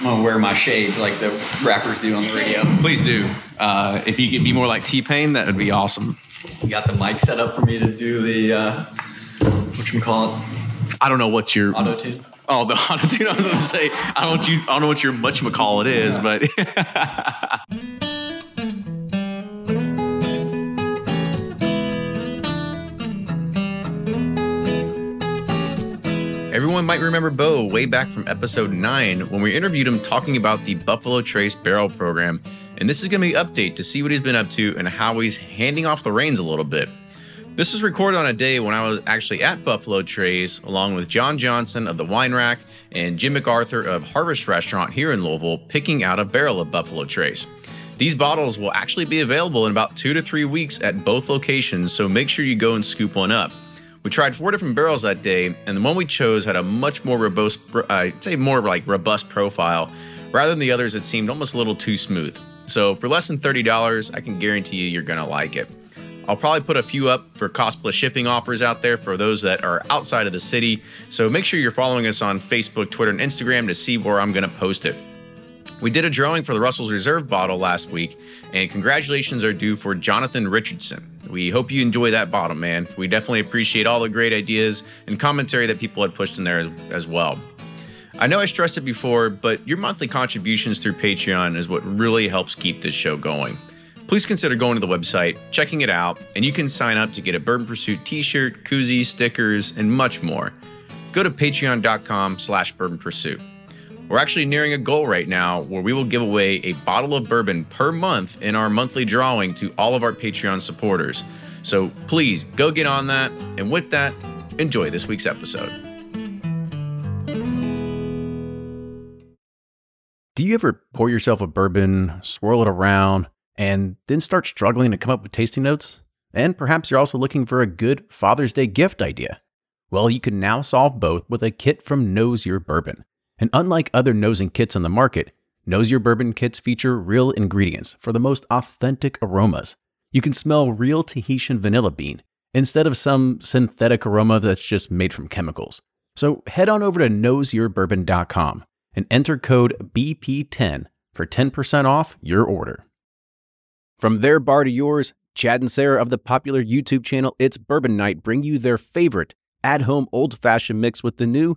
I'm gonna wear my shades like the rappers do on the radio. Please do. Uh, if you could be more like T Pain, that would be awesome. You got the mic set up for me to do the uh, what you call it? I don't know what your Auto tune. Oh, the auto tune. I was to say I don't you I don't know what your much McCall it is, but Everyone might remember Bo way back from episode 9 when we interviewed him talking about the Buffalo Trace Barrel Program. And this is going to be an update to see what he's been up to and how he's handing off the reins a little bit. This was recorded on a day when I was actually at Buffalo Trace along with John Johnson of the Wine Rack and Jim MacArthur of Harvest Restaurant here in Louisville picking out a barrel of Buffalo Trace. These bottles will actually be available in about two to three weeks at both locations, so make sure you go and scoop one up. We tried four different barrels that day, and the one we chose had a much more robust, I'd say more like robust profile, rather than the others that seemed almost a little too smooth. So for less than $30, I can guarantee you you're gonna like it. I'll probably put a few up for cost plus shipping offers out there for those that are outside of the city. So make sure you're following us on Facebook, Twitter, and Instagram to see where I'm gonna post it. We did a drawing for the Russell's Reserve bottle last week, and congratulations are due for Jonathan Richardson. We hope you enjoy that bottle, man. We definitely appreciate all the great ideas and commentary that people had pushed in there as well. I know I stressed it before, but your monthly contributions through Patreon is what really helps keep this show going. Please consider going to the website, checking it out, and you can sign up to get a Bourbon Pursuit t-shirt, koozie, stickers, and much more. Go to patreon.com slash bourbon pursuit. We're actually nearing a goal right now where we will give away a bottle of bourbon per month in our monthly drawing to all of our Patreon supporters. So please go get on that. And with that, enjoy this week's episode. Do you ever pour yourself a bourbon, swirl it around, and then start struggling to come up with tasting notes? And perhaps you're also looking for a good Father's Day gift idea. Well, you can now solve both with a kit from Nose Your Bourbon. And unlike other nosing kits on the market, Nose Your Bourbon kits feature real ingredients for the most authentic aromas. You can smell real Tahitian vanilla bean instead of some synthetic aroma that's just made from chemicals. So head on over to noseyourbourbon.com and enter code BP10 for 10% off your order. From their bar to yours, Chad and Sarah of the popular YouTube channel It's Bourbon Night bring you their favorite at home old fashioned mix with the new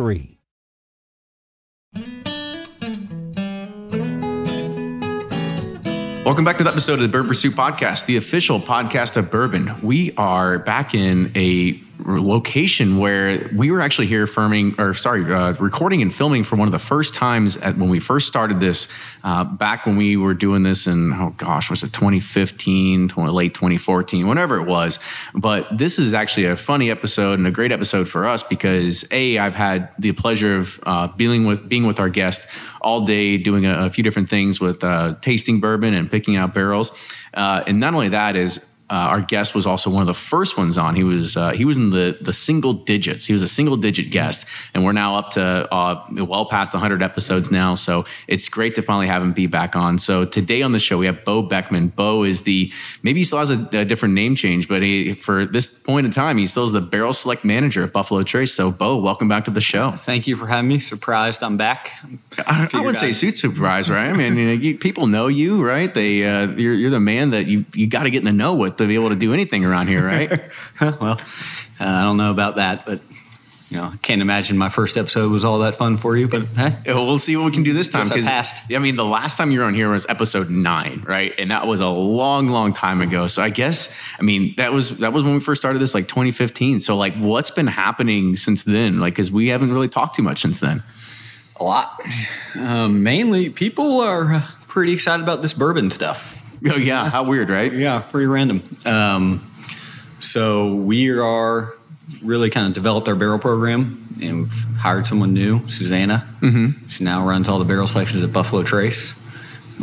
Welcome back to the episode of the Bourbon Pursuit Podcast, the official podcast of bourbon. We are back in a location where we were actually here filming, or sorry, uh, recording and filming for one of the first times at, when we first started this, uh, back when we were doing this in, oh gosh, was it 2015, 20, late 2014, whatever it was. But this is actually a funny episode and a great episode for us because A, I've had the pleasure of uh, dealing with being with our guest all day, doing a, a few different things with uh, tasting bourbon and picking out barrels. Uh, and not only that is uh, our guest was also one of the first ones on. He was uh, he was in the the single digits. He was a single digit guest, and we're now up to uh, well past 100 episodes now. So it's great to finally have him be back on. So today on the show we have Bo Beckman. Bo is the maybe he still has a, a different name change, but he, for this point in time he still is the barrel select manager at Buffalo Trace. So Bo, welcome back to the show. Thank you for having me. Surprised I'm back. I, I would say suit supervisor. Right? I mean, you know, you, people know you, right? They uh, you're, you're the man that you you got to get in the know with to be able to do anything around here, right? well, uh, I don't know about that, but you know, I can't imagine my first episode was all that fun for you. But hey, we'll see what we can do this time. Because I. I mean, the last time you were on here was episode nine, right? And that was a long, long time ago. So I guess, I mean, that was that was when we first started this, like 2015. So like, what's been happening since then? Like, because we haven't really talked too much since then. A lot. Um, mainly, people are uh, pretty excited about this bourbon stuff. Oh yeah, how weird, right? Yeah, pretty random. Um, so we are really kind of developed our barrel program, and we've hired someone new, Susanna. Mm-hmm. She now runs all the barrel sections at Buffalo Trace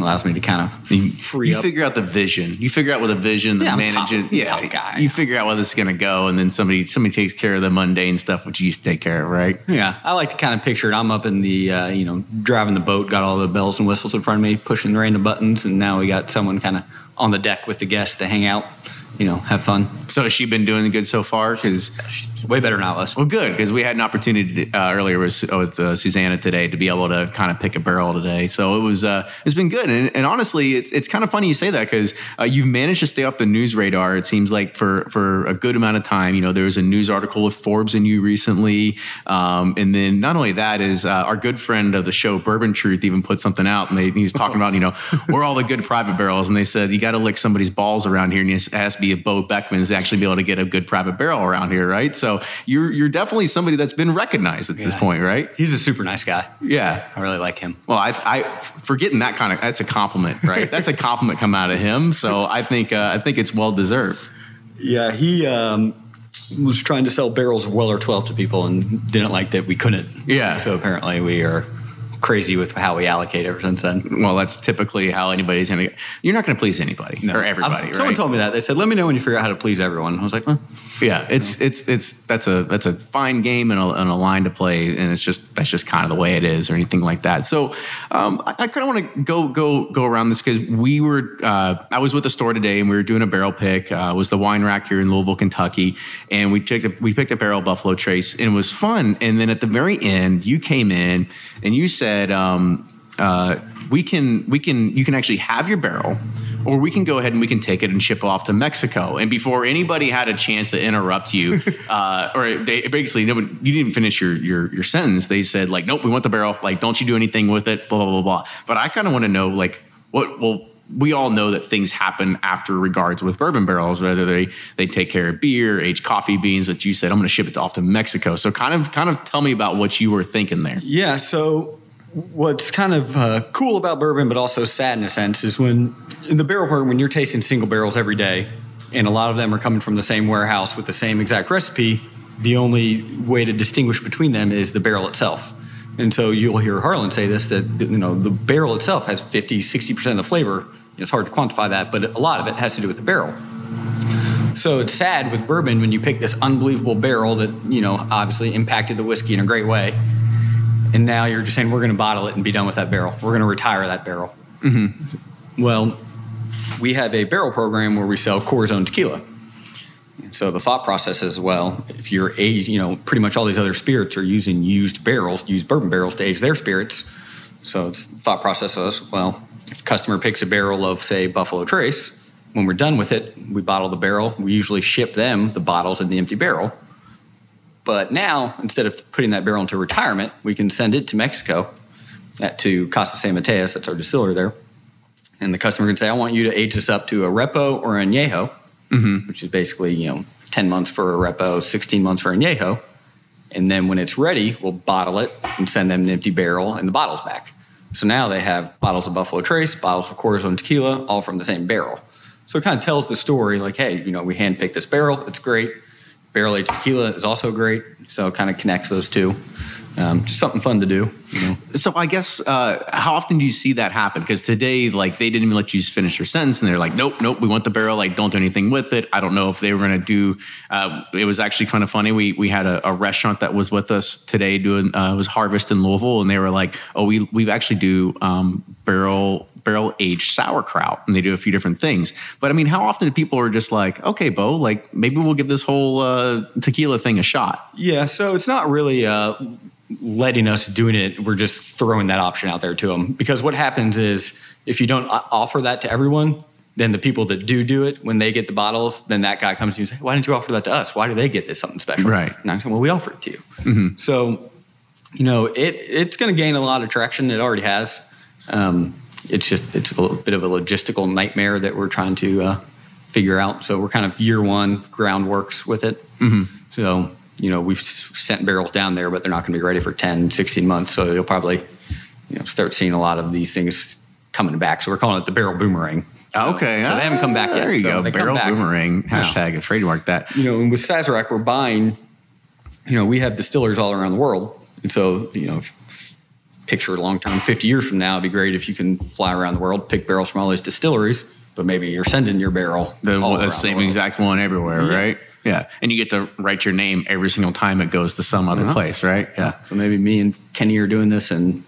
allows me to kind of free you up. figure out the vision. You figure out what the vision, the yeah, manager, top, yeah, guy. You figure out where this is going to go, and then somebody somebody takes care of the mundane stuff, which you used to take care of, right? Yeah, I like to kind of picture it. I'm up in the, uh, you know, driving the boat, got all the bells and whistles in front of me, pushing the random buttons, and now we got someone kind of on the deck with the guests to hang out you know, have fun. So has she been doing good so far? Because way better than I was. Well, good because we had an opportunity to, uh, earlier with, with uh, Susanna today to be able to kind of pick a barrel today. So it was uh, it's been good, and, and, honestly, it's it's kind of funny you say that because uh, you've managed to stay off the news radar. It seems like for for a good amount of time. You know, there was a news article with Forbes and you recently, um, and then not only that is uh, our good friend of the show Bourbon Truth even put something out, and they, he was talking about you know we're all the good private barrels, and they said you got to lick somebody's balls around here, and it has to a Bo Beckman's to actually be able to get a good private barrel around here, right? So you're you're definitely somebody that's been recognized at yeah. this point, right? He's a super nice guy. Yeah, I really like him. Well, I, I for getting that kind of that's a compliment, right? that's a compliment come out of him. So I think uh, I think it's well deserved. Yeah, he. Um, was trying to sell barrels of Weller 12 to people and didn't like that we couldn't. Yeah. So apparently we are crazy with how we allocate ever since then. Well, that's typically how anybody's going to. You're not going to please anybody no. or everybody. right? Someone told me that they said, "Let me know when you figure out how to please everyone." I was like, well, "Yeah, it's it's it's that's a that's a fine game and a, and a, line to play, and it's just that's just kind of the way it is, or anything like that." So, um, I, I kind of want to go go go around this because we were uh, I was with the store today and we were doing a barrel pick. Uh, was the wine rack here in Louisville, Kentucky, and we picked a, we picked a barrel Buffalo Trace, and it was fun. And then at the very end, you came in and you said. Um, uh, we can we can you can actually have your barrel or we can go ahead and we can take it and ship off to Mexico. And before anybody had a chance to interrupt you, uh, or they basically you didn't finish your, your your sentence. They said like, nope, we want the barrel. Like, don't you do anything with it. Blah blah blah blah. But I kind of want to know like what well. We all know that things happen after regards with bourbon barrels, whether they they take care of beer, age coffee beans. But you said I'm going to ship it off to Mexico. So kind of kind of tell me about what you were thinking there. Yeah. So what's kind of uh, cool about bourbon, but also sad in a sense, is when in the barrel program, when you're tasting single barrels every day, and a lot of them are coming from the same warehouse with the same exact recipe, the only way to distinguish between them is the barrel itself. And so you'll hear Harlan say this that you know the barrel itself has 50, 60% of the flavor. It's hard to quantify that, but a lot of it has to do with the barrel. So it's sad with bourbon when you pick this unbelievable barrel that, you know, obviously impacted the whiskey in a great way and now you're just saying we're going to bottle it and be done with that barrel. We're going to retire that barrel. Mm-hmm. Well, we have a barrel program where we sell Corazon tequila. And so the thought process is well, if you're age, you know, pretty much all these other spirits are using used barrels, used bourbon barrels to age their spirits. So it's thought process is well, if customer picks a barrel of say Buffalo Trace, when we're done with it, we bottle the barrel. We usually ship them the bottles in the empty barrel but now, instead of putting that barrel into retirement, we can send it to Mexico, at, to Casa San Matías, that's our distiller there. And the customer can say, I want you to age this up to a repo or a añejo, mm-hmm. which is basically, you know, 10 months for a Repo, 16 months for Añejo. And then when it's ready, we'll bottle it and send them an empty barrel and the bottles back. So now they have bottles of Buffalo Trace, bottles of Corazon tequila, all from the same barrel. So it kind of tells the story like, hey, you know, we handpicked this barrel, it's great. Barrel aged tequila is also great. So it kind of connects those two. Um, just something fun to do. You know? So I guess uh, how often do you see that happen? Because today, like they didn't even let you finish your sentence, and they're like, "Nope, nope, we want the barrel. Like, don't do anything with it." I don't know if they were going to do. Uh, it was actually kind of funny. We we had a, a restaurant that was with us today doing uh, was Harvest in Louisville, and they were like, "Oh, we we actually do um, barrel barrel aged sauerkraut, and they do a few different things." But I mean, how often do people are just like, "Okay, Bo, like maybe we'll give this whole uh, tequila thing a shot." Yeah, so it's not really uh, letting us doing it. We're just throwing that option out there to them because what happens is if you don't offer that to everyone, then the people that do do it when they get the bottles, then that guy comes to you and says, "Why didn't you offer that to us? Why do they get this something special?" Right. And I'm saying, "Well, we offer it to you." Mm-hmm. So, you know, it it's going to gain a lot of traction. It already has. Um, it's just it's a little bit of a logistical nightmare that we're trying to uh, figure out. So we're kind of year one groundworks with it. Mm-hmm. So you know, we've sent barrels down there, but they're not going to be ready for 10, 16 months. So you'll probably, you know, start seeing a lot of these things coming back. So we're calling it the barrel boomerang. Okay, so, they haven't come back yet. There you so go, barrel back, boomerang hashtag no. trademark that. You know, and with Sazerac, we're buying. You know, we have distillers all around the world, and so you know, picture a long term, fifty years from now, it'd be great if you can fly around the world, pick barrels from all these distilleries, but maybe you're sending your barrel the, the same the exact one everywhere, yeah. right? Yeah, and you get to write your name every single time it goes to some other uh-huh. place, right? Yeah. So maybe me and Kenny are doing this, and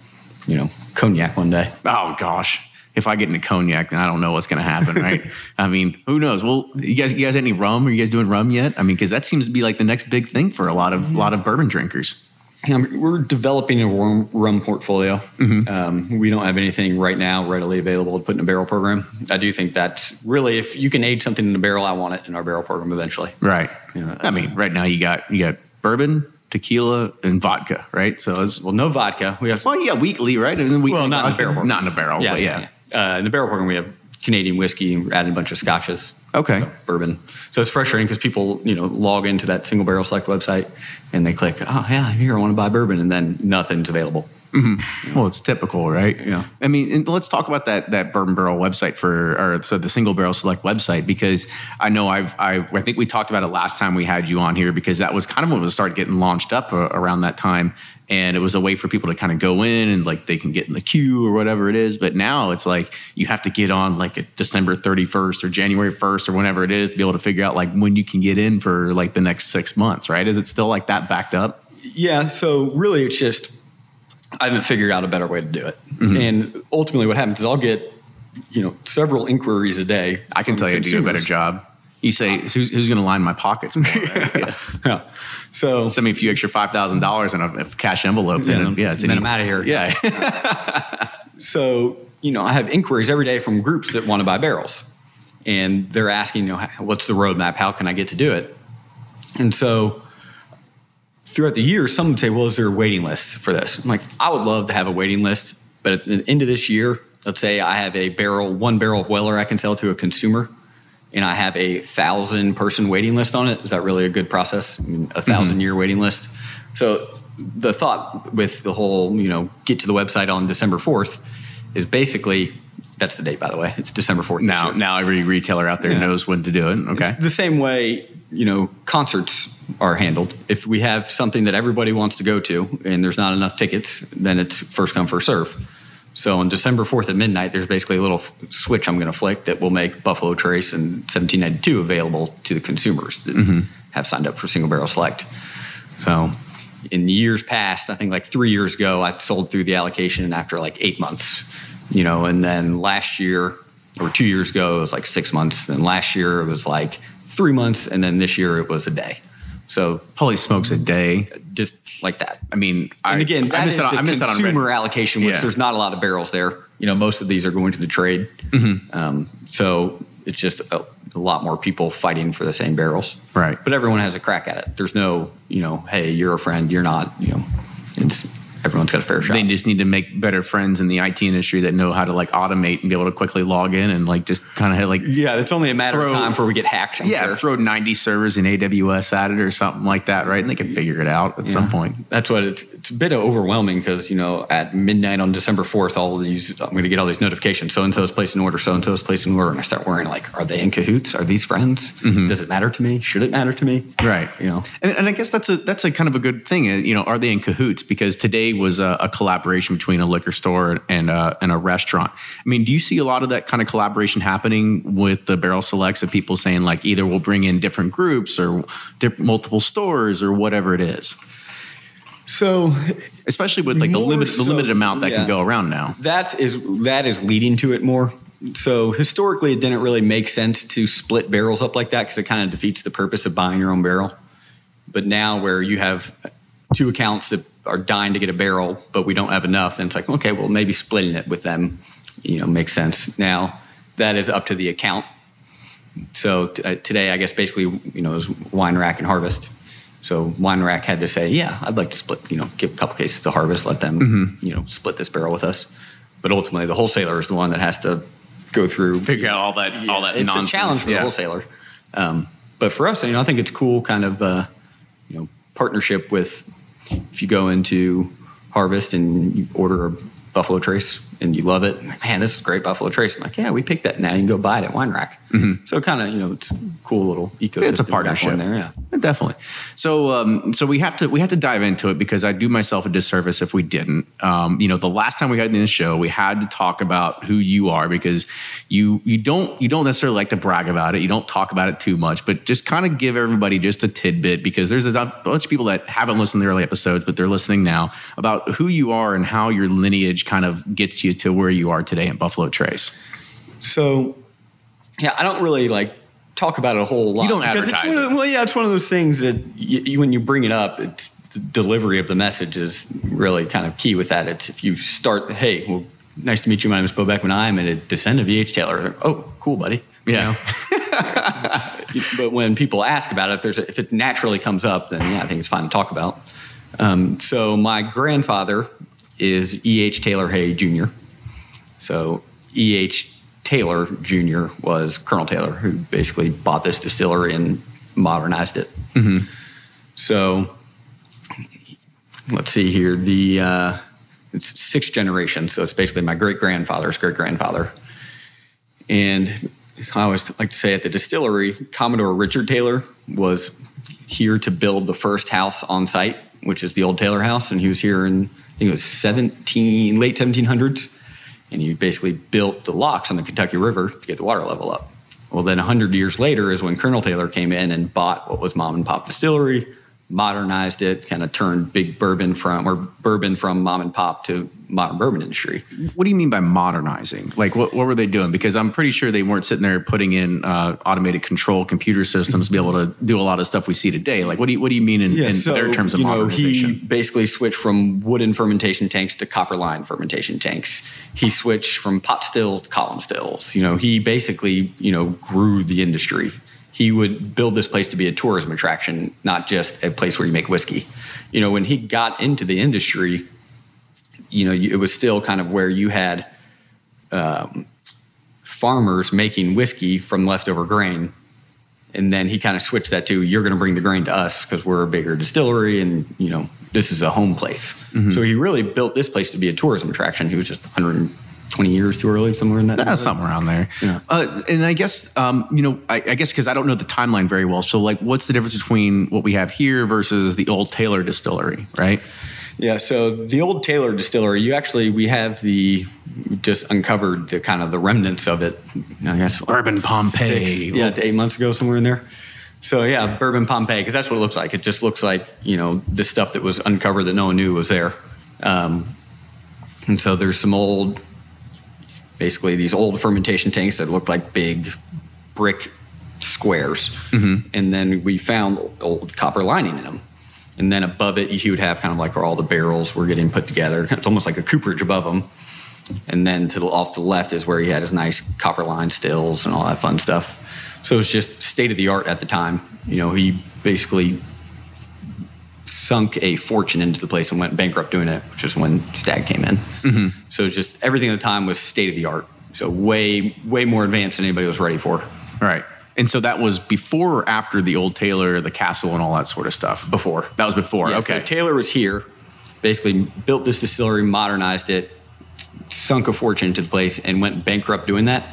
you know, cognac one day. Oh gosh, if I get into cognac, then I don't know what's going to happen, right? I mean, who knows? Well, you guys, you guys, any rum? Are you guys doing rum yet? I mean, because that seems to be like the next big thing for a lot of a lot of bourbon drinkers. Yeah, we're developing a rum, rum portfolio. Mm-hmm. Um, we don't have anything right now readily available to put in a barrel program. I do think that's really if you can age something in a barrel, I want it in our barrel program eventually. Right. You know, I mean, right now you got you got bourbon, tequila, and vodka, right? So it's well, no vodka. We have well, yeah, weekly, right? And then we well, not in a barrel. Program. Not in a barrel, yeah, yeah. yeah. Uh, in the barrel program, we have Canadian whiskey, and added a bunch of scotches. Okay. So, bourbon. So it's frustrating because people, you know, log into that single barrel select website and they click, oh yeah, I'm here I want to buy bourbon, and then nothing's available. Mm-hmm. Well, it's typical, right? Yeah. I mean, let's talk about that that bourbon barrel website for, or so the single barrel select website because I know I've I, I think we talked about it last time we had you on here because that was kind of when it started getting launched up uh, around that time, and it was a way for people to kind of go in and like they can get in the queue or whatever it is. But now it's like you have to get on like a December thirty first or January first or whenever it is to be able to figure out like when you can get in for like the next six months, right? Is it still like that backed up? Yeah. So really, it's just I haven't figured out a better way to do it. Mm-hmm. And ultimately, what happens is I'll get, you know, several inquiries a day. I can tell you, do a better job. You say, who's, who's going to line my pockets? More, right? yeah. yeah. So send me a few extra five thousand dollars in a cash envelope. Yeah, then, yeah, it's then I'm out of here. Yeah. so you know, I have inquiries every day from groups that want to buy barrels, and they're asking, you know, what's the roadmap? How can I get to do it? And so throughout the year, some would say, well, is there a waiting list for this? I'm like, I would love to have a waiting list, but at the end of this year, let's say I have a barrel, one barrel of Weller I can sell to a consumer, and I have a thousand person waiting list on it. Is that really a good process? I mean, a 1000 mm-hmm. year waiting list. So the thought with the whole, you know, get to the website on December 4th is basically that's the date, by the way. It's December 4th. Now, now every retailer out there yeah. knows when to do it. Okay. It's the same way, you know, concerts are handled. If we have something that everybody wants to go to and there's not enough tickets, then it's first come, first serve. So on December 4th at midnight, there's basically a little switch I'm going to flick that will make Buffalo Trace and 1792 available to the consumers that mm-hmm. have signed up for single barrel select. So in years past, I think like three years ago, I sold through the allocation after like eight months, you know, and then last year or two years ago, it was like six months. Then last year, it was like three months. And then this year, it was a day. So holy smokes, a day, just like that. I mean, and I, again, that I is the I missed consumer allocation, which yeah. there's not a lot of barrels there. You know, most of these are going to the trade. Mm-hmm. Um, so it's just a, a, lot more people fighting for the same barrels. Right. But everyone has a crack at it. There's no, you know, hey, you're a friend, you're not. You know, it's everyone's got a fair shot. They just need to make better friends in the IT industry that know how to like automate and be able to quickly log in and like just kind of like yeah, it's only a matter of time before we get hacked. I'm yeah, sure. throw 90 servers in AWS at it or something like that, right? And they can figure it out at some point. That's what it's, it's a bit overwhelming because you know at midnight on December fourth, all of these I'm going to get all these notifications. So and so is placing an order. So and so is placing an order, and I start worrying like, are they in cahoots? Are these friends? Does it matter to me? Should it matter to me? Right. You know. And, and I guess that's a that's a kind of a good thing. uh, You know, are they in cahoots? Because today was a, a collaboration between a liquor store and a, and a restaurant. I mean, do you see a lot of that kind of collaboration happening with the barrel selects of people saying like either we'll bring in different groups or multiple stores or whatever it is, So especially with like the limited the limited amount that yeah. can go around now. that is that is leading to it more. So historically, it didn't really make sense to split barrels up like that because it kind of defeats the purpose of buying your own barrel. But now, where you have two accounts that are dying to get a barrel, but we don't have enough, then it's like, okay, well, maybe splitting it with them, you know, makes sense. Now, that is up to the account. So t- uh, today, I guess basically, you know, was Wine Rack and Harvest. So Wine Rack had to say, yeah, I'd like to split, you know, give a couple cases to Harvest, let them, you know, split this barrel with us. But ultimately, the wholesaler is the one that has to go through Figure out all that all that it's nonsense. a challenge for Yeah. the wholesaler. Um, but for us, you know, I think it's cool kind of, uh, you know, partnership with if you go into Harvest and you order a Buffalo Trace and you love it, like, man, this is great Buffalo Trace. I'm like, yeah, we picked that. Now you can go buy it at Wine Rack. So kind of, you know, it's a cool little ecosystem. It's a partnership there. Yeah. Definitely. So, um, so we have to we have to dive into it because I do myself a disservice if we didn't. Um, you know, the last time we had this show, we had to talk about who you are because you you don't you don't necessarily like to brag about it. You don't talk about it too much, but just kind of give everybody just a tidbit because there's a bunch of people that haven't listened to the early episodes, but they're listening now about who you are and how your lineage kind of gets you to where you are today in Buffalo Trace. So, yeah, I don't really like talk about it a whole lot. You don't advertise one of- well, yeah, it's one of those things that you, you, when you bring it up, it's the delivery of the message is really kind of key with that. It's if you start, hey, well, nice to meet you. My name is Bo Beckman. I'm in a descendant of E.H. Taylor. Oh, cool, buddy. You Yeah. know? but when people ask about it, if there's a, if it naturally comes up, then yeah, I think it's fine to talk about. Um, so my grandfather is E.H. Taylor Hay Jr. So E.H. Taylor Jr. was Colonel Taylor, who basically bought this distillery and modernized it. So let's see here. The uh, it's sixth generation, so it's basically my great grandfather's great grandfather. And I always like to say at the distillery, Commodore Richard Taylor was here to build the first house on site, which is the old Taylor House, and he was here in I think it was seventeen late seventeen hundreds, and he basically built the locks on the Kentucky River to get the water level up. Well, then hundred years later is when Colonel Taylor came in and bought what was mom and pop distillery, modernized it, kind of turned big bourbon from or bourbon from mom and pop to modern bourbon industry. What do you mean by modernizing? Like, what, what were they doing? Because I'm pretty sure they weren't sitting there putting in uh, automated control computer systems to be able to do a lot of stuff we see today. Like, what do you what do you mean in, in so, their terms of you know, modernization? he basically switched from wooden fermentation tanks to copper line fermentation tanks. He switched from pot stills to column stills. You know, he basically, you know, grew the industry. He would build this place to be a tourism attraction, not just a place where you make whiskey. You know, when he got into the industry, you know, it was still kind of where you had um, farmers making whiskey from leftover grain. And then he kind of switched that to you're going to bring the grain to us because we're a bigger distillery and you know this is a home place. So he really built this place to be a tourism attraction. He was just 120 years too early somewhere in that Yeah, somewhere something around there. Yeah. Uh, and I guess, um, you know, I, I guess because I don't know the timeline very well. So, like, what's the difference between what we have here versus the old Taylor distillery, right? yeah so the old taylor distillery you actually we have the we just uncovered the kind of the remnants of it i guess Bourbon Pompeii. six, yeah to eight months ago somewhere in there so yeah bourbon pompeii because that's what it looks like it just looks like you know the stuff that was uncovered that no one knew was there um, and so there's some old basically these old fermentation tanks that looked like big brick squares. Mm-hmm. And then we found old copper lining in them. And then above it you would have kind of like where all the barrels were getting put together. It's almost like a cooperage above them and then to the off to the left is where he had his nice copper line stills and all that fun stuff. So it was just state of the art at the time. You know, he basically sunk a fortune into the place and went bankrupt doing it, which is when Stagg came in. Mm-hmm. So it's just everything at the time was state of the art. So way, way more advanced than anybody was ready for Right. And so that was before or after the old Taylor, the castle, and all that sort of stuff. before. That was before. Yeah, okay. So Taylor was here, basically built this distillery, modernized it, sunk a fortune into the place, and went bankrupt doing that.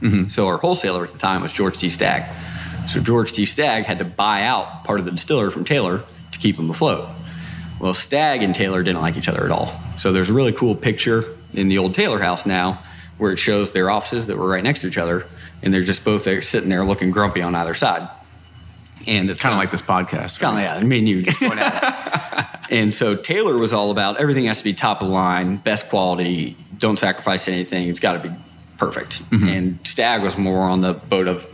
Mm-hmm. So our wholesaler at the time was George T. Stagg. So George T. Stagg had to buy out part of the distillery from Taylor to keep them afloat. Well, Stagg and Taylor didn't like each other at all. So there's a really cool picture in the old Taylor house now where it shows their offices that were right next to each other, and they're just both there sitting there looking grumpy on either side. And it's kind of like this podcast. Kind of, yeah. Me and you just at it. And so Taylor was all about everything has to be top of the line, best quality, don't sacrifice anything. It's got to be perfect. Mm-hmm. And Stagg was more on the boat of,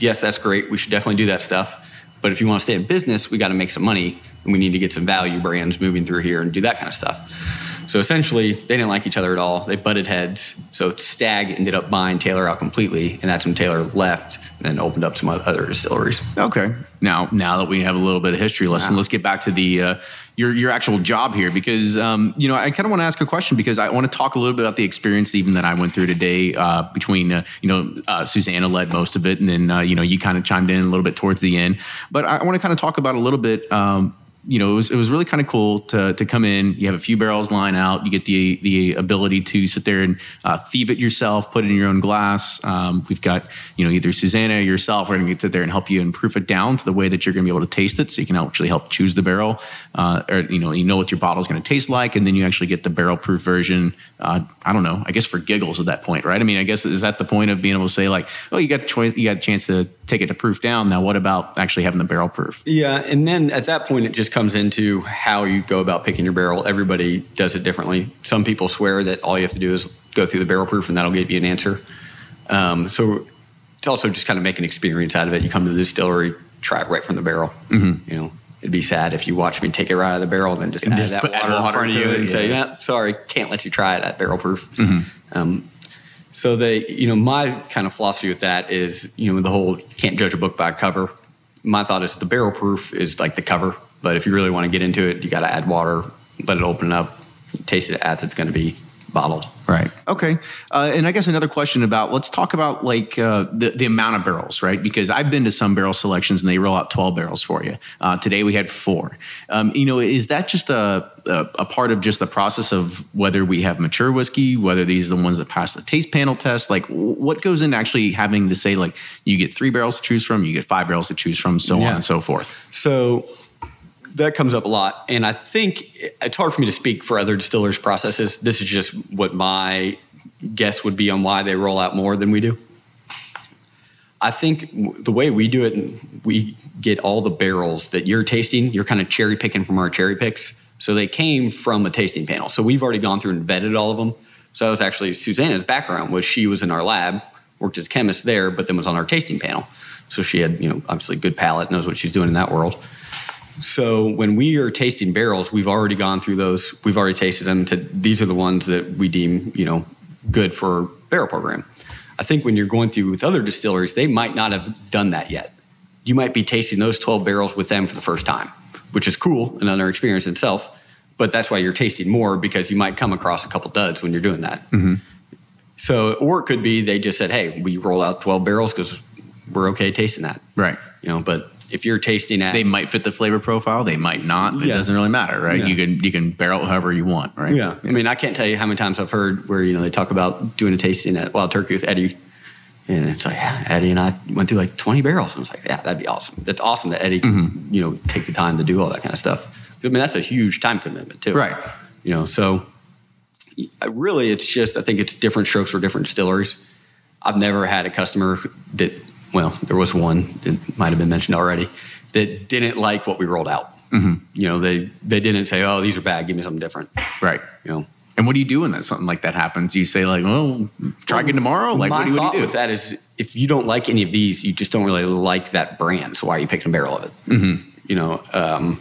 yes, that's great. We should definitely do that stuff. But if you want to stay in business, we got to make some money and we need to get some value brands moving through here and do that kind of stuff. So essentially, they didn't like each other at all. They butted heads. So Stagg ended up buying Taylor out completely, and that's when Taylor left and then opened up some other distilleries. Okay. Now, now that we have a little bit of history lesson, let's get back to the uh, your your actual job here because um, you know I kind of want to ask a question because I want to talk a little bit about the experience even that I went through today. Uh, between uh, you know uh, Susanna led most of it, and then uh, you know you kind of chimed in a little bit towards the end. But I want to kind of talk about a little bit. Um, you know, it was it was really kind of cool to to come in. You have a few barrels line out. You get the the ability to sit there and uh, thieve it yourself, put it in your own glass. Um, we've got you know either Susanna or yourself are going to sit there and help you and proof it down to the way that you're going to be able to taste it, so you can actually help choose the barrel, uh, or you know you know what your bottle is going to taste like, and then you actually get the barrel proof version. Uh, I don't know. I guess for giggles at that point, right? I mean, I guess is that the point of being able to say like, oh, you got choice, you got a chance to take it to proof down. Now, what about actually having the barrel proof? Yeah, and then at that point, it just comes into how you go about picking your barrel. Everybody does it differently. Some people swear that all you have to do is go through the barrel proof, and that'll give you an answer. Um, so it's also just kind of make an experience out of it. You come to the distillery, try it right from the barrel. Mm-hmm. You know, it'd be sad if you watch me take it right out of the barrel and then just And add just that water, in water front of to you it, and say, yeah. yeah, sorry, can't let you try it at barrel proof. Um, so they, you know, my kind of philosophy with that is, you know, the whole can't judge a book by cover. My thought is the barrel proof is like the cover, but if you really want to get into it, you got to add water, let it open up, taste it as it's going to be bottled. Right. Okay. Uh, and I guess another question about let's talk about like uh, the the amount of barrels, right? Because I've been to some barrel selections and they roll out twelve barrels for you. Uh, today we had four. Um, you know, is that just a, a a part of just the process of whether we have mature whiskey, whether these are the ones that pass the taste panel test? Like, w- what goes into actually having to say like you get three barrels to choose from, you get five barrels to choose from, so Yeah. on and so forth. So that comes up a lot. And I think it's hard for me to speak for other distillers' processes. This is just what my guess would be on why they roll out more than we do. I think the way we do it, we get all the barrels that you're tasting, you're kind of cherry picking from our cherry picks. So they came from a tasting panel. So we've already gone through and vetted all of them. So that was actually Susanna's background was she was in our lab, worked as chemist there, but then was on our tasting panel. So she had, you know, obviously good palate, knows what she's doing in that world. So when we are tasting barrels, we've already gone through those. We've already tasted them. To these are the ones that we deem, you know, good for barrel program. I think when you're going through with other distilleries, they might not have done that yet. You might be tasting those 12 barrels with them for the first time, which is cool, another experience in itself. But that's why you're tasting more because you might come across a couple duds when you're doing that. Mm-hmm. So, or it could be they just said, "Hey, we roll out 12 barrels because we're okay tasting that." Right. You know, but if you're tasting at They might fit the flavor profile. They might not. It Yeah. doesn't really matter, right? Yeah. You can you can barrel however you want, right? Yeah. I mean, I can't tell you how many times I've heard where, you know, they talk about doing a tasting at Wild Turkey with Eddie. And it's like, yeah, Eddie and I went through like 20 barrels. And I was like, yeah, that'd be awesome. That's awesome that Eddie can, you know, take the time to do all that kind of stuff. I mean, that's a huge time commitment, too. Right. You know, so really, it's just, I think it's different strokes for different distilleries. I've never had a customer that, well, there was one that might have been mentioned already that didn't like what we rolled out. You know, they, they didn't say, oh, these are bad, give me something different. Right. You know, And what do you do when that something like that happens? You say like, well, try again tomorrow. Like, my what do, what do you do? with that is, if you don't like any of these, you just don't really like that brand. So why are you picking a barrel of it? Mm-hmm. You know. Um,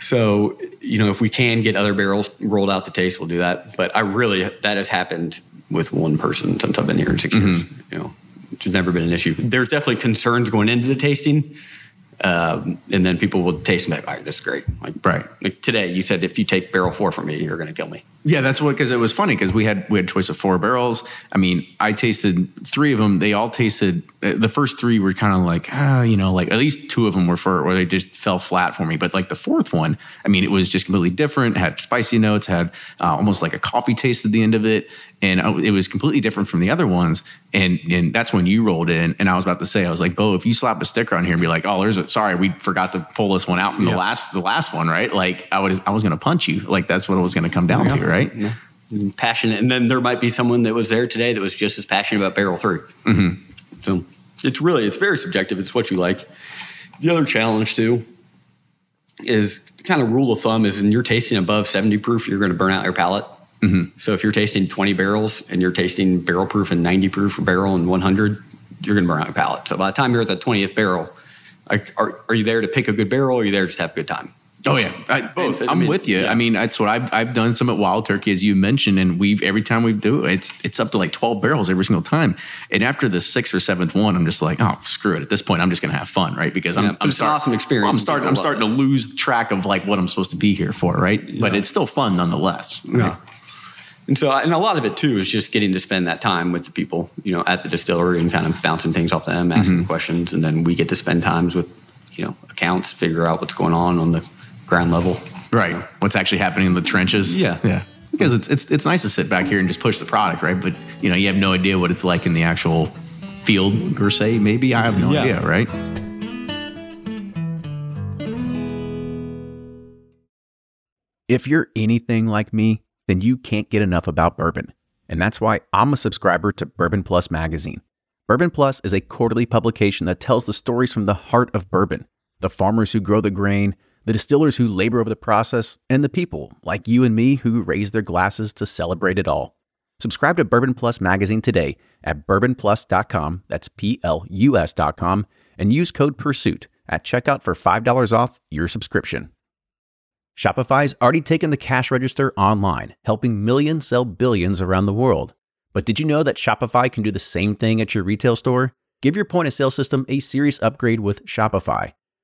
so you know, if we can get other barrels rolled out to taste, we'll do that. But I really that has happened with one person since I've been here in 6 years. Mm-hmm. You know, which has never been an issue. There's definitely concerns going into the tasting. Um, and then people will taste and be like, all right, this is great. Like, Right. Like today, you said if you take barrel four from me, you're going to kill me. Yeah, that's what because it was funny because we had we had choice of four barrels. I mean, I tasted three of them. They all tasted. uh, The first three were kind of like, ah, you know, like at least two of them were for where they just fell flat for me. But like the fourth one, I mean, it was just completely different. Had spicy notes, had uh, almost like a coffee taste at the end of it, and uh, it was completely different from the other ones. And and that's when you rolled in, and I was about to say, I was like, Bo, if you slap a sticker on here and be like, oh, there's a sorry, we forgot to pull this one out from the last the last one, right? Like I would I was gonna punch you. Like that's what it was gonna come down to, right? And passionate. And then there might be someone that was there today that was just as passionate about barrel 3 Mm-hmm. So it's really, it's very subjective. It's what you like. The other challenge too is kind of rule of thumb is when you're tasting above 70 proof, you're going to burn out your palate. So if you're tasting 20 barrels and you're tasting barrel proof and 90 proof barrel and 100, you're going to burn out your palate. So by the time you're at the 20th barrel, like, are, are you there to pick a good barrel or are you there just to have a good time? Oh yeah, I, Both. I'm I mean, with you. yeah. I mean, that's what I've I've done some at Wild Turkey, as you mentioned, and we've every time we do it, it's it's up to like 12 barrels every single time. And after the sixth or seventh one, I'm just like, oh, screw it. At this point, I'm just gonna have fun, right? Because I'm Yeah, I'm it's an awesome experience well, I'm starting I'm starting to lose track of like what I'm supposed to be here for, right? But it's still fun nonetheless. Right? Yeah. And so, and a lot of it too is just getting to spend that time with the people, you know, at the distillery and kind of bouncing things off them, asking Mm-hmm. questions, and then we get to spend times with, you know, accounts, figure out what's going on on the ground level. Right. What's actually happening in the trenches? Yeah. Yeah. Because it's it's it's nice to sit back here and just push the product, right? But you know, you have no idea what it's like in the actual field per se. Maybe I have no Yeah. idea, right? If you're anything like me, then you can't get enough about bourbon. And that's why I'm a subscriber to Bourbon Plus magazine. Bourbon Plus is a quarterly publication that tells the stories from the heart of bourbon the farmers who grow the grain, the distillers who labor over the process, and the people like you and me who raise their glasses to celebrate it all. Subscribe to Bourbon Plus magazine today at bourbonplus.com, that's P L U S.com, and use code PURSUIT at checkout for $5 off your subscription. Shopify's already taken the cash register online, helping millions sell billions around the world. But did you know that Shopify can do the same thing at your retail store? Give your point of sale system a serious upgrade with Shopify.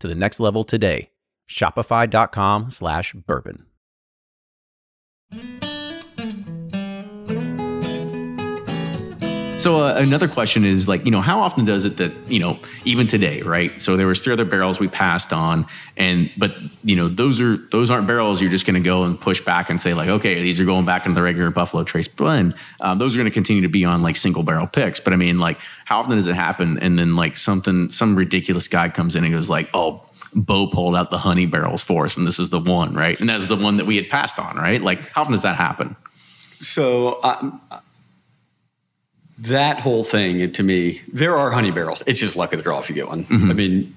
to the next level today. Shopify.com slash bourbon. So uh, another question is like, you know, how often does it that, you know, even today, right? So there was three other barrels we passed on and but, you know, those are those aren't barrels you're just going to go and push back and say like, okay, these are going back into the regular Buffalo Trace blend. Um, those are going to continue to be on like single barrel picks, but I mean, like how often does it happen and then like something some ridiculous guy comes in and goes like, "Oh, Bo pulled out the honey barrels for us, and this is the one, right? And that's the one that we had passed on, right? Like, how often does that happen? So um, that whole thing to me, there are honey barrels. It's just luck of the draw if you get one. I mean,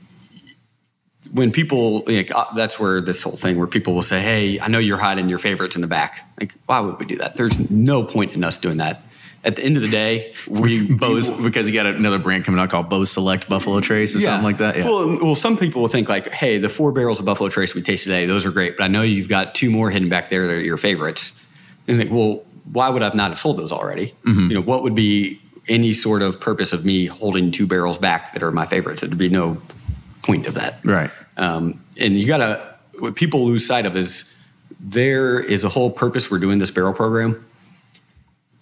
when people, like, uh, that's where this whole thing where people will say, "Hey, I know you're hiding your favorites in the back." Like, why would we do that? There's no point in us doing that. At the end of the day, we Bose people- because you got another brand coming out called Bo's Select Buffalo Trace or something like that. Yeah. Well, well, some people will think like, hey, the four barrels of Buffalo Trace we tasted today, those are great, but I know you've got two more hidden back there that are your favorites. And it's like, well, why would I not have sold those already? Mm-hmm. You know, what would be any sort of purpose of me holding two barrels back that are my favorites? There'd be no point of that. right. Um, and you gotta, what people lose sight of is there is a whole purpose we're doing this barrel program.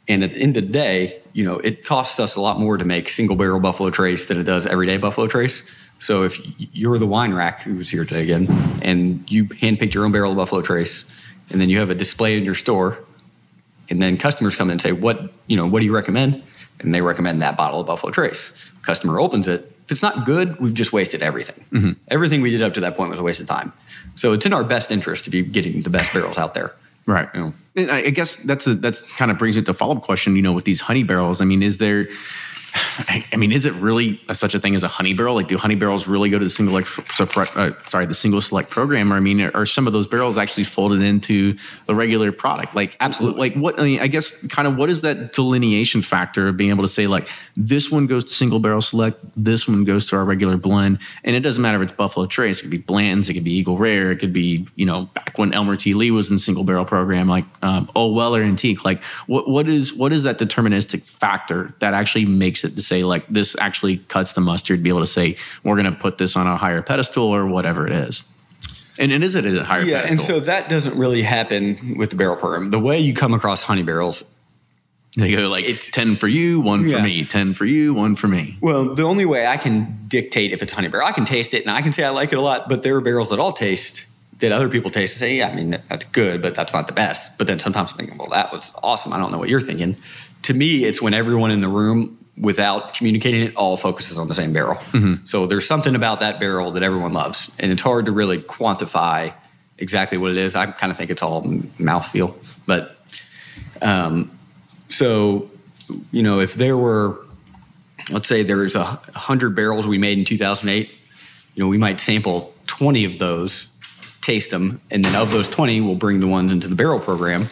And at the end of the day, you know, it costs us a lot more to make single barrel Buffalo Trace than it does everyday Buffalo Trace. So if you're the wine rack who's here today again, and you handpicked your own barrel of Buffalo Trace, and then you have a display in your store, and then customers come in and say, "What you know? What do you recommend?" And they recommend that bottle of Buffalo Trace. Customer opens it. If it's not good, we've just wasted everything. Mm-hmm. Everything we did up to that point was a waste of time. So it's in our best interest to be getting the best barrels out there. Right. You know. I guess that's a, that's kind of brings me to a follow up question. You know, with these honey barrels, I mean, is there? I mean, is it really such a thing as a honey barrel? Like, do honey barrels really go to the single, like, uh, sorry, the single select program? Or I mean, are some of those barrels actually folded into the regular product? Like, Absolutely. Like, what? I, mean, I guess, kind of, what is that delineation factor of being able to say, like, this one goes to single barrel select, this one goes to our regular blend, and it doesn't matter if it's Buffalo Trace, it could be Blanton's, it could be Eagle Rare, it could be, you know, back when Elmer T. Lee was in single barrel program, like um, Old Weller Antique. Like, what what is what is that deterministic factor that actually makes it to say, like, this actually cuts the mustard, be able to say, we're going to put this on a higher pedestal or whatever it is. And, and is it a higher pedestal. Yeah, pedestal? and so that doesn't really happen with the barrel program. The way you come across honey barrels they go like it's 10 for you, one for Yeah. me, 10 for you, one for me. Well, the only way I can dictate if it's honey barrel, I can taste it and I can say I like it a lot, but there are barrels that I'll taste that other people taste and say, yeah, I mean, that's good, but that's not the best. But then sometimes I'm thinking, well, that was awesome. I don't know what you're thinking. To me, it's when everyone in the room, without communicating it, all focuses on the same barrel. So there's something about that barrel that everyone loves. And it's hard to really quantify exactly what it is. I kind of think it's all mouthfeel. But um, so, you know, if there were let's say there's a hundred barrels we made in 2008 you know we might sample 20 of those taste them and then of those 20 we'll bring the ones into the barrel program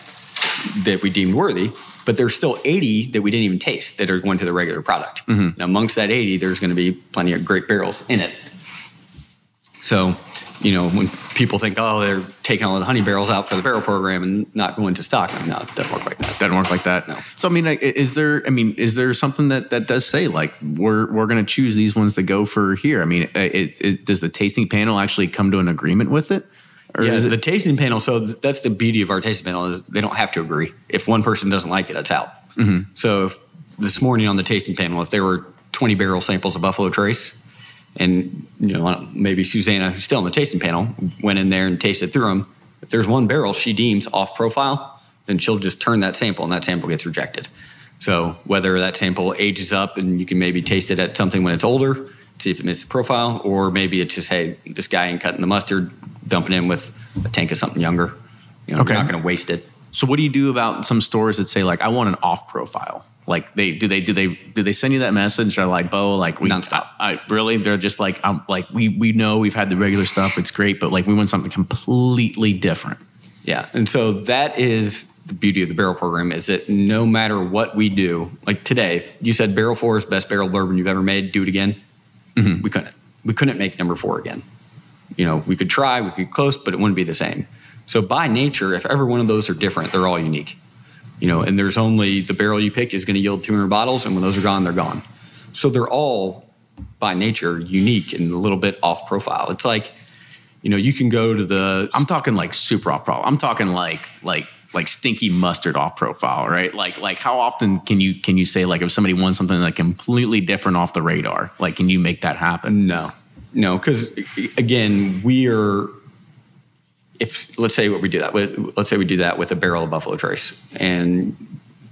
that we deemed worthy but there's still 80 that we didn't even taste that are going to the regular product mm-hmm. and amongst that 80 there's going to be plenty of great barrels in it so you know when people think oh they're taking all the honey barrels out for the barrel program and not going to stock I mean, no it doesn't work like that Doesn't work like that. No. So I mean, is there? I mean, is there something that that does say like we're we're going to choose these ones to go for here? I mean, it, it, does the tasting panel actually come to an agreement with it, or yeah, the tasting panel. So that's the beauty of our tasting panel is they don't have to agree. If one person doesn't like it, it's out. Mm-hmm. So if this morning on the tasting panel, if there were 20 barrel samples of Buffalo Trace, and you know maybe Susanna, who's still on the tasting panel, went in there and tasted through them. If there's one barrel she deems off profile, then she'll just turn that sample, and that sample gets rejected. So whether that sample ages up and you can maybe taste it at something when it's older, see if it misses profile, or maybe it's just hey, this guy ain't cutting the mustard, dumping in with a tank of something younger. You know, Okay. you're not going to waste it. so what do you do about some stores that say like I want an off profile? Like they do they do they do they send you that message? Or like Bo, like we Nonstop. I, I really they're just like I'm like we we know we've had the regular stuff, it's great, but like we want something completely different. Yeah, and so that is the beauty of the barrel program is that no matter what we do, like today, you said barrel four is best barrel bourbon you've ever made, do it again. Mm-hmm. We couldn't. We couldn't make number four again. You know, we could try, we could close, but it wouldn't be the same. So by nature, if every one of those are different, they're all unique. You know, and there's only the barrel you pick is going to yield 200 bottles, and when those are gone, they're gone. So they're all by nature unique and a little bit off profile. It's like, you know, you can go to the I'm talking like super off profile. I'm talking like like like stinky mustard off profile, right? Like like how often can you can you say like if somebody wants something like completely different off the radar, like can you make that happen? No, no, because again, we are. If let's say what we do that with, let's say we do that with a barrel of Buffalo Trace, and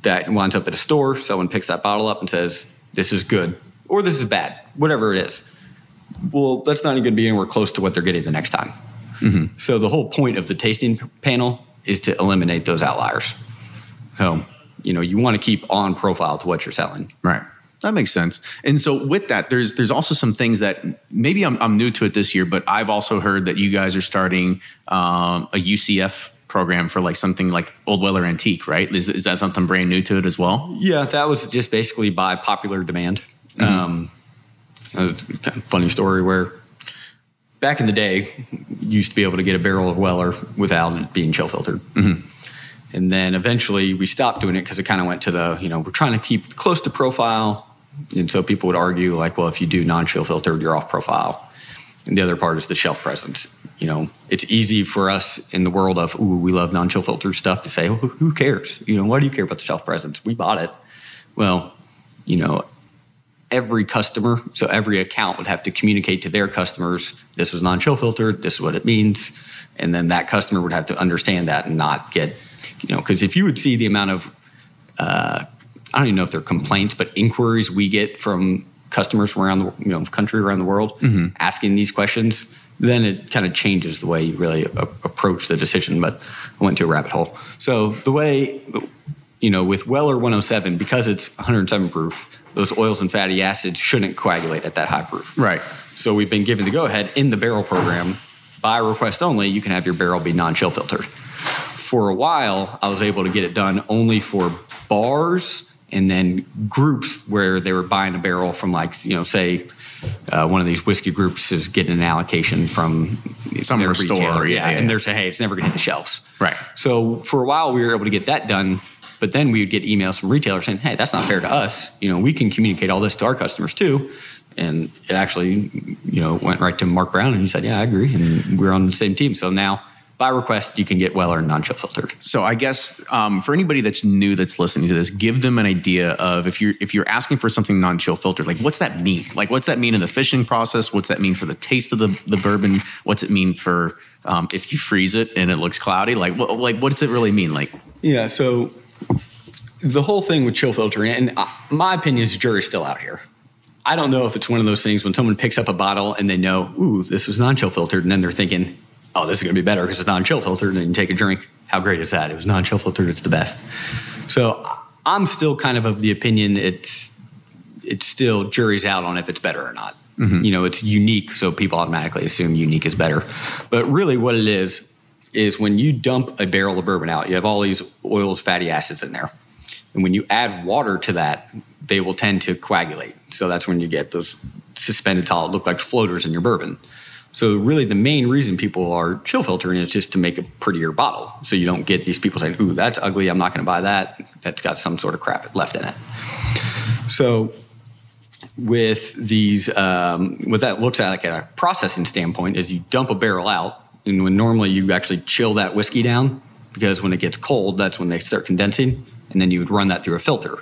that winds up at a store. Someone picks that bottle up and says, "This is good," or "This is bad," whatever it is. Well, that's not even going to be anywhere close to what they're getting the next time. Mm-hmm. So the whole point of the tasting panel is to eliminate those outliers. So you know you want to keep on profile to what you're selling. Right. That makes sense. And so with that, there's there's also some things that maybe I'm, I'm new to it this year, but I've also heard that you guys are starting um, a UCF program for like something like Old Weller Antique, right? Is, is that something brand new to it as well? Yeah, that was just basically by popular demand. Um, kind of funny story where back in the day, you used to be able to get a barrel of Weller without it being chill filtered. Mm-hmm. And then eventually we stopped doing it because it kind of went to the, you know, we're trying to keep close to profile. And so people would argue, like, well, if you do non chill filtered, you're off profile. And the other part is the shelf presence. You know, it's easy for us in the world of, ooh, we love non chill filtered stuff to say, who cares? You know, why do you care about the shelf presence? We bought it. Well, you know, every customer, so every account would have to communicate to their customers this was non chill filter, this is what it means. And then that customer would have to understand that and not get, you know, because if you would see the amount of, uh, I don't even know if they're complaints, but inquiries we get from customers from around the you know country around the world asking these questions, then it kind of changes the way you really a- approach the decision. But I went to a rabbit hole. So the way you know with Weller 107 because it's 107 proof, those oils and fatty acids shouldn't coagulate at that high proof. Right. So we've been given the go ahead in the barrel program by request only. You can have your barrel be non chill filtered. For a while, I was able to get it done only for bars and then groups where they were buying a barrel from, like, you know, say uh, one of these whiskey groups is getting an allocation from Some their store, retailer, yeah, yeah, and they're saying, hey, it's never going to hit the shelves. Right. So for a while, we were able to get that done. But then we would get emails from retailers saying, "Hey, that's not fair to us. You know, we can communicate all this to our customers too." And it actually, you know, went right to Mark Brown, and he said, "Yeah, I agree." And we're on the same team. So now, by request, you can get Weller non-chill filtered. So I guess um, for anybody that's new that's listening to this, give them an idea of if you're if you're asking for something non-chill filtered, like what's that mean? Like what's that mean in the fishing process? What's that mean for the taste of the, the bourbon? What's it mean for um, if you freeze it and it looks cloudy? Like what like what does it really mean? Like Yeah. So the whole thing with chill filtering, and uh, my opinion is the jury's still out here. I don't know if it's one of those things when someone picks up a bottle and they know, ooh, this was non-chill filtered, and then they're thinking, oh, this is going to be better because it's non-chill filtered, and then you take a drink. How great is that? It was non-chill filtered. It's the best. So I'm still kind of of the opinion it's it's still jury's out on if it's better or not. You know, it's unique, so people automatically assume unique is better. But really, what it is is when you dump a barrel of bourbon out, you have all these oils, fatty acids in there. And when you add water to that, they will tend to coagulate. So that's when you get those suspended solid, look like floaters in your bourbon. So really, the main reason people are chill filtering is just to make a prettier bottle. So you don't get these people saying, "Ooh, that's ugly. I'm not going to buy that. That's got some sort of crap left in it." So with these, um, what that looks at like a processing standpoint is you dump a barrel out, and when normally you actually chill that whiskey down because when it gets cold, that's when they start condensing, and then you would run that through a filter.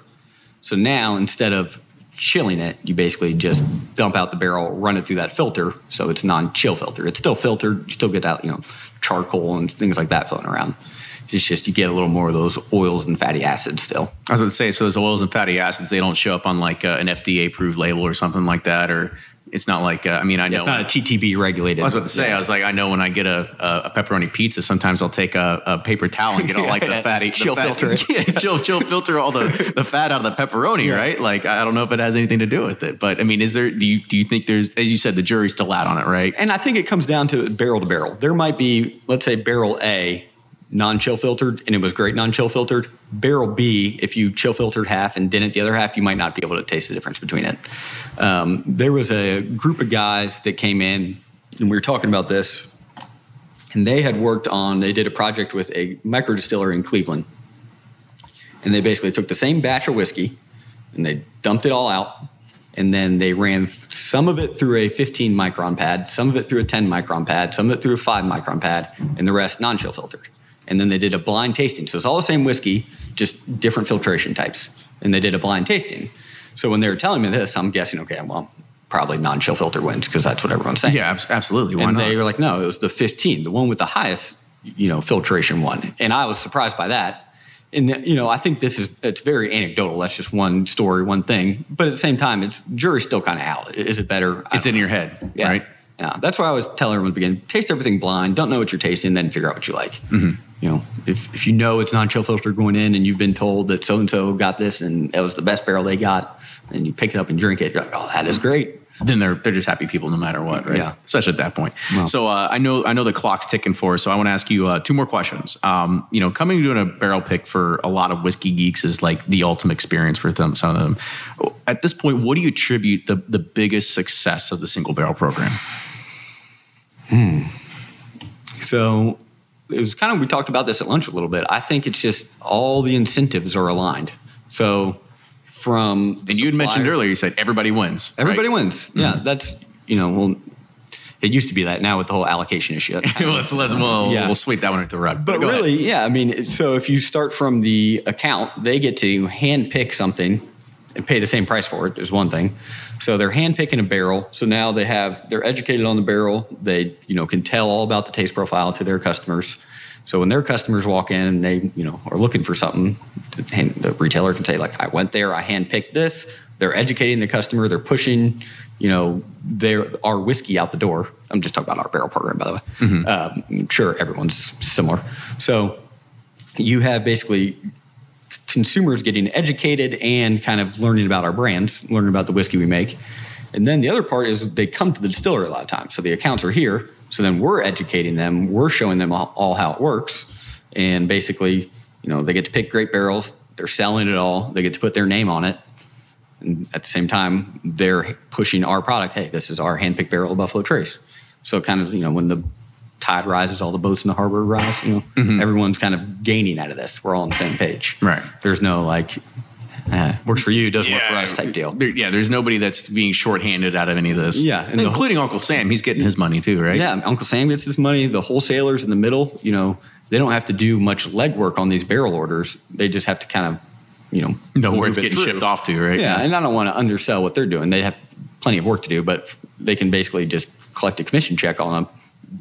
So now instead of chilling it, you basically just dump out the barrel, run it through that filter, so it's non-chill filter. It's still filtered, you still get out, you know, charcoal and things like that floating around. It's just you get a little more of those oils and fatty acids still. I was going to say, so those oils and fatty acids, they don't show up on like uh, an FDA approved label or something like that, or it's not like uh, I mean I know It's not a TTB regulated. I was about to say, I was like, I know when I get a, a, pepperoni pizza, sometimes I'll take a, a paper towel and get all like the fatty, Chill fat- filter it. yeah, chill, chill filter all the, the fat out of the pepperoni, right? Like, I don't know if it has anything to do with it, but I mean, is there? Do you do you think there's, as you said, the jury's still out on it, right? And I think it comes down to barrel to barrel. There might be, let's say, barrel A, non chill filtered, and it was great non chill filtered. Barrel B, if you chill filtered half and didn't the other half, you might not be able to taste the difference between it. Um, there was a group of guys that came in, and we were talking about this, and they had worked on, they did a project with a micro distiller in Cleveland. And they basically took the same batch of whiskey and they dumped it all out. And then they ran some of it through a 15 micron pad, some of it through a 10 micron pad, some of it through a 5 micron pad, and the rest non chill filtered. And then they did a blind tasting. So it's all the same whiskey, just different filtration types. And they did a blind tasting. So when they were telling me this, I'm guessing, okay, well, probably non chill filter wins because that's what everyone's saying. Yeah, abs- absolutely. Why and not? they were like, no, it was the 15, the one with the highest, you know, filtration one. And I was surprised by that. And you know, I think this is it's very anecdotal. That's just one story, one thing. But at the same time, it's jury's still kind of out. Is it better? It's in your head, yeah. right? Yeah, that's why I always tell everyone at the beginning: taste everything blind. Don't know what you're tasting, then figure out what you like. Mm-hmm. You know, if if you know it's non-chill filter going in, and you've been told that so and so got this, and it was the best barrel they got, and you pick it up and drink it, you're like, oh, that is great. then they're they're just happy people no matter what, right? Yeah. Especially at that point. So uh, I know I know the clock's ticking for us, so I want to ask you uh, two more questions. Um, you know, coming to doing a barrel pick for a lot of whiskey geeks is like the ultimate experience for them, some of them. At this point, what do you attribute the the biggest success of the single barrel program? Mm. So it was kind of we talked about this at lunch a little bit. I think it's just all the incentives are aligned. So from And you had mentioned earlier, you said everybody wins. right? everybody wins. Mm-hmm. Yeah, that's you know well. It used to be that now with the whole allocation issue. let's let's we'll, Yeah. we'll sweep that one under the rug. But ahead. really, yeah, I mean, so if you start from the account, they get to hand pick something and pay the same price for it is one thing. So they're hand picking a barrel. So now they have they're educated on the barrel. They you know can tell all about the taste profile to their customers. So when their customers walk in and they you know are looking for something, the retailer can say like I went there, I hand picked this. They're educating the customer. They're pushing you know their our whiskey out the door. I'm just talking about our barrel program by the way. Mm-hmm. Um, I'm sure everyone's similar. So you have basically consumers getting educated and kind of learning about our brands, learning about the whiskey we make. And then the other part is they come to the distillery a lot of times. So the accounts are here. So then we're educating them, we're showing them all, all how it works. And basically, you know, they get to pick great barrels, they're selling it all, they get to put their name on it. And at the same time, they're pushing our product. Hey, this is our hand-picked barrel of Buffalo Trace. So kind of, you know, when the tide rises, all the boats in the harbor rise. You know, mm-hmm. everyone's kind of gaining out of this. We're all on the same page. Right. There's no like eh, works for you, doesn't yeah, work for us type deal. There, yeah, there's nobody that's being shorthanded out of any of this. Yeah, including Uncle Sam. He's getting his money too, right? Yeah, Uncle Sam gets his money. The wholesalers in the middle, you know, they don't have to do much legwork on these barrel orders. They just have to kind of, you know, know where it's getting through. shipped off to, right? Yeah, and I don't want to undersell what they're doing. They have plenty of work to do, but they can basically just collect a commission check on them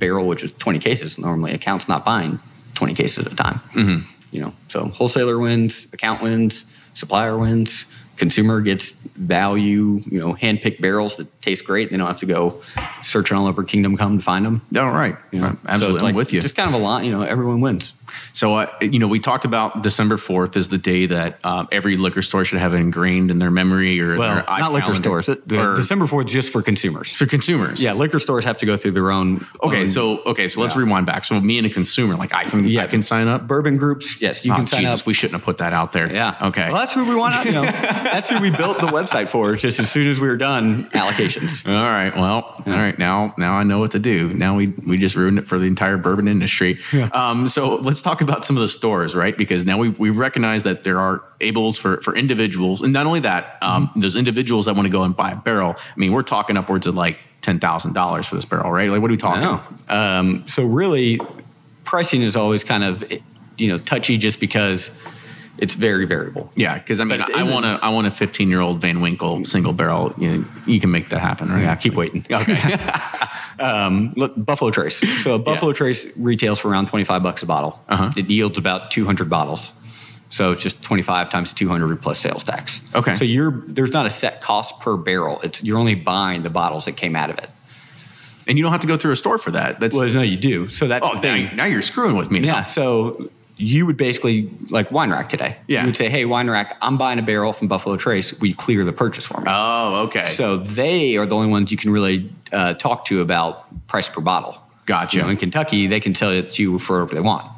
barrel, which is 20 cases. Normally, account's not buying 20 cases at a time. Mm-hmm. You know, so wholesaler wins, account wins, supplier wins, consumer gets value, you know, hand-picked barrels that taste great. They don't have to go searching all over Kingdom Come to find them. All right. You know? Absolutely. So like, I'm with you. Just kind of a lot, you know, everyone wins. So, uh, you know, we talked about December 4th as the day that um, every liquor store should have ingrained in their memory or well, their not liquor stores. or, December 4th just for consumers. For consumers. Yeah, liquor stores have to go through their own. Okay, own, so okay, so let's yeah. rewind back. So me and a consumer, like I can, yeah, I can sign up. Bourbon groups, yes, you oh, can sign Jesus, up. We shouldn't have put that out there. Yeah. Okay. Well, that's who we want. You know, that's who we built the website for. Just as soon as we were done, allocations. All right. Well, yeah. all right. Now, now I know what to do. Now we we just ruined it for the entire bourbon industry. Yeah. Um, so let's talk about some of the stores, right? Because now we we recognize that there are ables for for individuals, and not only that, um, mm-hmm. those individuals that want to go and buy a barrel. I mean, we're talking upwards of like ten thousand dollars for this barrel, right? Like, what are we talking? Um, so really, pricing is always kind of you know touchy, just because it's very variable. Yeah, because I mean, but I want a I want a 15 year old Van Winkle single barrel. You know, you can make that happen, right? Yeah, keep waiting. Okay. um, look, Buffalo Trace. So a Buffalo yeah. Trace retails for around 25 bucks a bottle. Uh-huh. It yields about 200 bottles. So it's just 25 times 200 plus sales tax. Okay. So you're there's not a set cost per barrel. It's you're only buying the bottles that came out of it. And you don't have to go through a store for that. That's well, no, you do. So that's oh, the thing. Now, now you're screwing with me. Now. Yeah. So you would basically like wine rack today. Yeah. You would say, hey, wine rack, I'm buying a barrel from Buffalo Trace. Will you clear the purchase for me? Oh, okay. So they are the only ones you can really uh, talk to about price per bottle. Gotcha. You know, in Kentucky, they can sell it to you for whatever they want,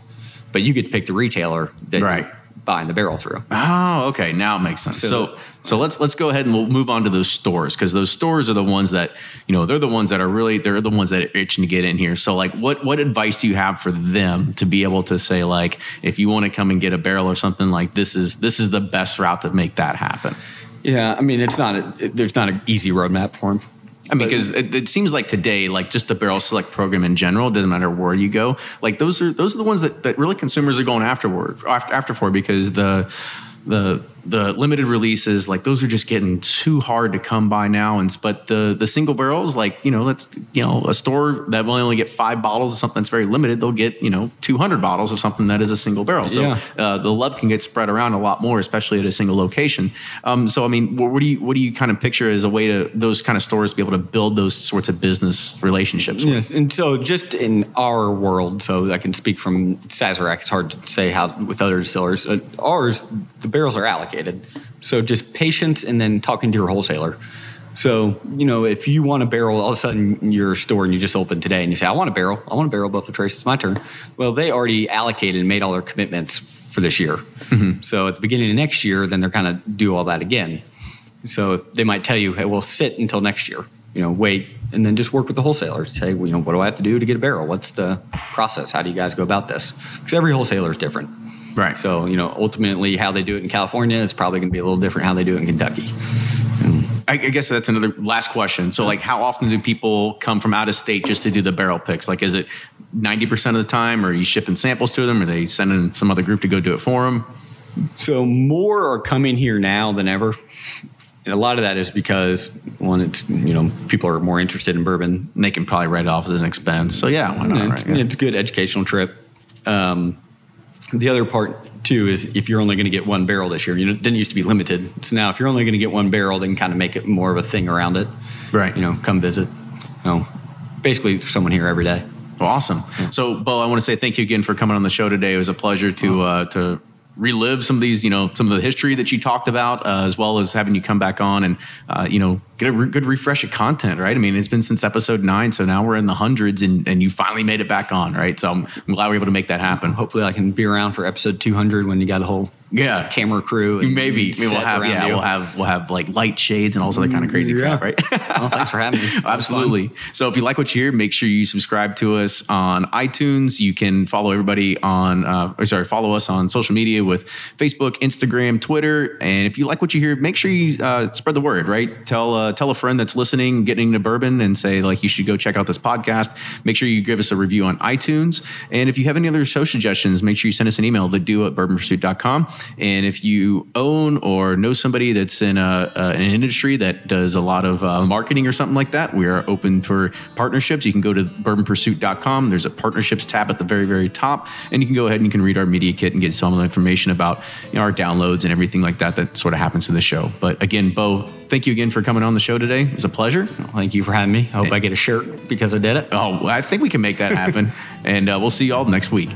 but you get to pick the retailer that right. you're buying the barrel through. Oh, okay. Now it makes sense. So, so so let's let's go ahead and we'll move on to those stores because those stores are the ones that you know they're the ones that are really they're the ones that are itching to get in here. So like what what advice do you have for them to be able to say like if you want to come and get a barrel or something like this is this is the best route to make that happen. Yeah, I mean it's not a, it, there's not an easy roadmap for them. I mean, because it, it, seems like today, like just the barrel select program in general, doesn't matter where you go. Like those are those are the ones that, that really consumers are going afterward after, after for because the the the limited releases like those are just getting too hard to come by now and but the the single barrels like you know let's you know a store that will only get five bottles of something that's very limited they'll get you know 200 bottles of something that is a single barrel so yeah. uh, the love can get spread around a lot more especially at a single location um, so i mean what, what, do you what do you kind of picture as a way to those kind of stores to be able to build those sorts of business relationships with? yes and so just in our world so i can speak from sazerac it's hard to say how with other distillers uh, ours the barrels are allocated allocated. So just patience and then talking to your wholesaler. So, you know, if you want a barrel, all of a sudden you're a store and you just opened today and you say, I want a barrel, I want a barrel Buffalo Trace, it's my turn. Well, they already allocated and made all their commitments for this year. Mm-hmm. So at the beginning of next year, then they're kind of do all that again. So they might tell you, hey, we'll sit until next year, you know, wait, and then just work with the wholesalers. Say, well, you know, what do I have to do to get a barrel? What's the process? How do you guys go about this? Because every wholesaler is different. Right. So, you know, ultimately how they do it in California is probably going to be a little different how they do it in Kentucky. I guess that's another last question. So, like, how often do people come from out of state just to do the barrel picks? Like, is it 90% of the time? Or are you shipping samples to them? Or are they sending some other group to go do it for them? So more are coming here now than ever. And a lot of that is because one, it's you know people are more interested in bourbon. And they can probably write it off as an expense. So yeah, why not? it's, right? It's a good educational trip. Um, the other part too is if you're only going to get one barrel this year, you know, it didn't used to be limited. So now if you're only going to get one barrel, then kind of make it more of a thing around it. Right. You know, come visit. You know, basically there's someone here every day. Well, awesome. So, Bo, I want to say thank you again for coming on the show today. It was a pleasure to uh, to relive some of these, you know, some of the history that you talked about, uh, as well as having you come back on and, uh, you know, get a re- good refresh of content, right? I mean, it's been since episode nine, so now we're in the hundreds, and, and you finally made it back on, right? So I'm, I'm glad we are able to make that happen. Hopefully I can be around for episode 200 when you got a whole Yeah. camera crew. And Maybe, maybe we'll have yeah you. we'll have we'll have like light shades and all other kind of crazy Yeah. crap right Well, thanks for having me. Absolutely. So if you like what you hear, make sure you subscribe to us on iTunes. You can follow everybody on, uh, or sorry, follow us on social media with Facebook, Instagram, Twitter. And if you like what you hear, make sure you uh, spread the word. Right? Tell uh, tell a friend that's listening, getting into bourbon, and say like you should go check out this podcast. Make sure you give us a review on iTunes. And if you have any other show suggestions, make sure you send us an email to do at bourbonpursuit.com. And if you own or know somebody that's in a, uh, an industry that does a lot of uh, marketing or something like that, we are open for partnerships. You can go to bourbonpursuit.com. There's a partnerships tab at the very, very top. And you can go ahead and you can read our media kit and get some of the information about you know, our downloads and everything like that that sort of happens to the show. But again, Bo, thank you again for coming on the show today. It's a pleasure. Thank you for having me. I hope I get a shirt because I did it. Oh, I think we can make that happen. and uh, we'll see you all next week.